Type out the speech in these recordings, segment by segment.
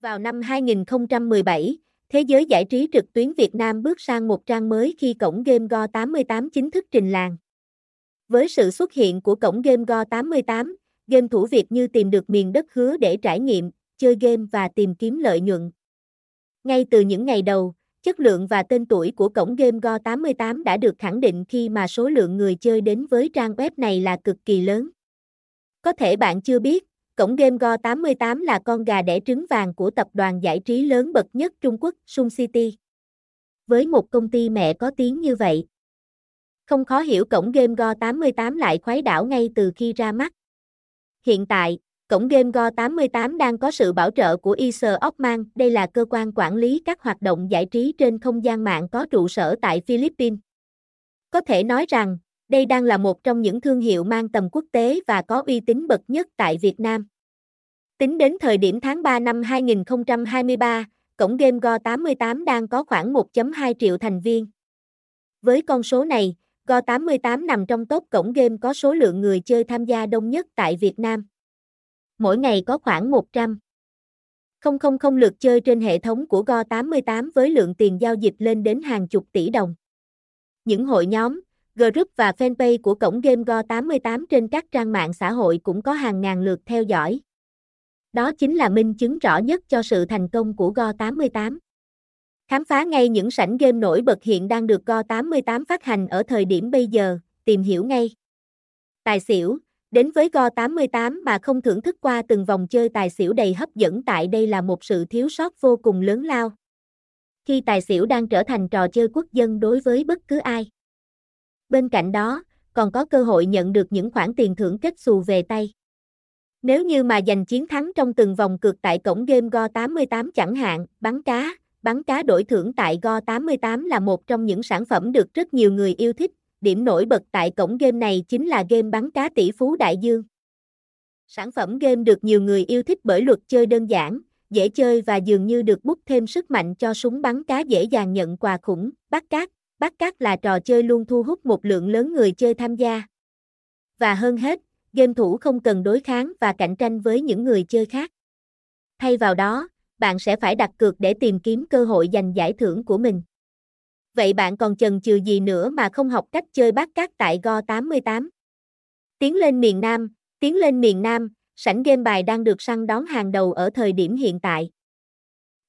Vào năm 2017, thế giới giải trí trực tuyến Việt Nam bước sang một trang mới khi cổng game Go88 chính thức trình làng. Với sự xuất hiện của cổng game Go88, game thủ Việt như tìm được miền đất hứa để trải nghiệm, chơi game và tìm kiếm lợi nhuận. Ngay từ những ngày đầu, chất lượng và tên tuổi của cổng game Go88 đã được khẳng định khi mà số lượng người chơi đến với trang web này là cực kỳ lớn. Có thể bạn chưa biết, cổng game Go88 là con gà đẻ trứng vàng của tập đoàn giải trí lớn bậc nhất Trung Quốc, Sun City. Với một công ty mẹ có tiếng như vậy, không khó hiểu cổng game Go88 lại khoái đảo ngay từ khi ra mắt. Hiện tại, cổng game Go88 đang có sự bảo trợ của Isar Ockman, đây là cơ quan quản lý các hoạt động giải trí trên không gian mạng có trụ sở tại Philippines. Có thể nói rằng, đây đang là một trong những thương hiệu mang tầm quốc tế và có uy tín bậc nhất tại Việt Nam. Tính đến thời điểm tháng 3 năm 2023, cổng game Go88 đang có khoảng 1.2 triệu thành viên. Với con số này, Go88 nằm trong top cổng game có số lượng người chơi tham gia đông nhất tại Việt Nam. Mỗi ngày có khoảng 100 000 lượt chơi trên hệ thống của Go88 với lượng tiền giao dịch lên đến hàng chục tỷ đồng. Những hội nhóm, group và fanpage của cổng game Go88 trên các trang mạng xã hội cũng có hàng ngàn lượt theo dõi. Đó chính là minh chứng rõ nhất cho sự thành công của Go88. Khám phá ngay những sảnh game nổi bật hiện đang được Go88 phát hành ở thời điểm bây giờ, tìm hiểu ngay. Tài xỉu, đến với Go88 mà không thưởng thức qua từng vòng chơi tài xỉu đầy hấp dẫn tại đây là một sự thiếu sót vô cùng lớn lao. Khi tài xỉu đang trở thành trò chơi quốc dân đối với bất cứ ai. Bên cạnh đó, còn có cơ hội nhận được những khoản tiền thưởng kết xù về tay. Nếu như mà giành chiến thắng trong từng vòng cược tại cổng game Go88 chẳng hạn, bắn cá, bắn cá đổi thưởng tại Go88 là một trong những sản phẩm được rất nhiều người yêu thích. Điểm nổi bật tại cổng game này chính là game bắn cá tỷ phú đại dương. Sản phẩm game được nhiều người yêu thích bởi luật chơi đơn giản, dễ chơi và dường như được bút thêm sức mạnh cho súng bắn cá dễ dàng nhận quà khủng, bắt cát. Bắt cát là trò chơi luôn thu hút một lượng lớn người chơi tham gia. Và hơn hết, game thủ không cần đối kháng và cạnh tranh với những người chơi khác. Thay vào đó, bạn sẽ phải đặt cược để tìm kiếm cơ hội giành giải thưởng của mình. Vậy bạn còn chần chừ gì nữa mà không học cách chơi bát cát tại Go 88? Tiến lên miền Nam, tiến lên miền Nam, sảnh game bài đang được săn đón hàng đầu ở thời điểm hiện tại.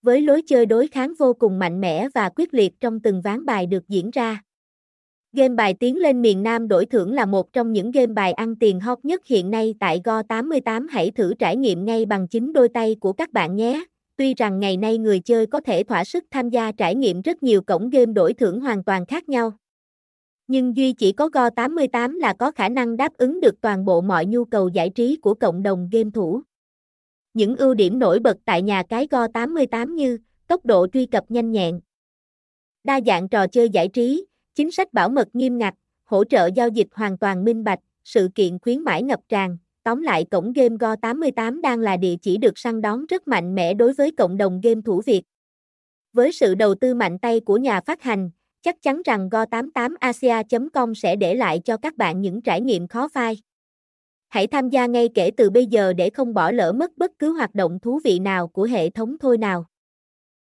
Với lối chơi đối kháng vô cùng mạnh mẽ và quyết liệt trong từng ván bài được diễn ra. Game bài tiến lên miền Nam đổi thưởng là một trong những game bài ăn tiền hot nhất hiện nay tại Go88 hãy thử trải nghiệm ngay bằng chính đôi tay của các bạn nhé. Tuy rằng ngày nay người chơi có thể thỏa sức tham gia trải nghiệm rất nhiều cổng game đổi thưởng hoàn toàn khác nhau. Nhưng duy chỉ có Go88 là có khả năng đáp ứng được toàn bộ mọi nhu cầu giải trí của cộng đồng game thủ. Những ưu điểm nổi bật tại nhà cái Go88 như tốc độ truy cập nhanh nhẹn, đa dạng trò chơi giải trí, chính sách bảo mật nghiêm ngặt, hỗ trợ giao dịch hoàn toàn minh bạch, sự kiện khuyến mãi ngập tràn, Tóm lại cổng game Go88 đang là địa chỉ được săn đón rất mạnh mẽ đối với cộng đồng game thủ Việt. Với sự đầu tư mạnh tay của nhà phát hành, chắc chắn rằng go88asia.com sẽ để lại cho các bạn những trải nghiệm khó phai. Hãy tham gia ngay kể từ bây giờ để không bỏ lỡ mất bất cứ hoạt động thú vị nào của hệ thống thôi nào.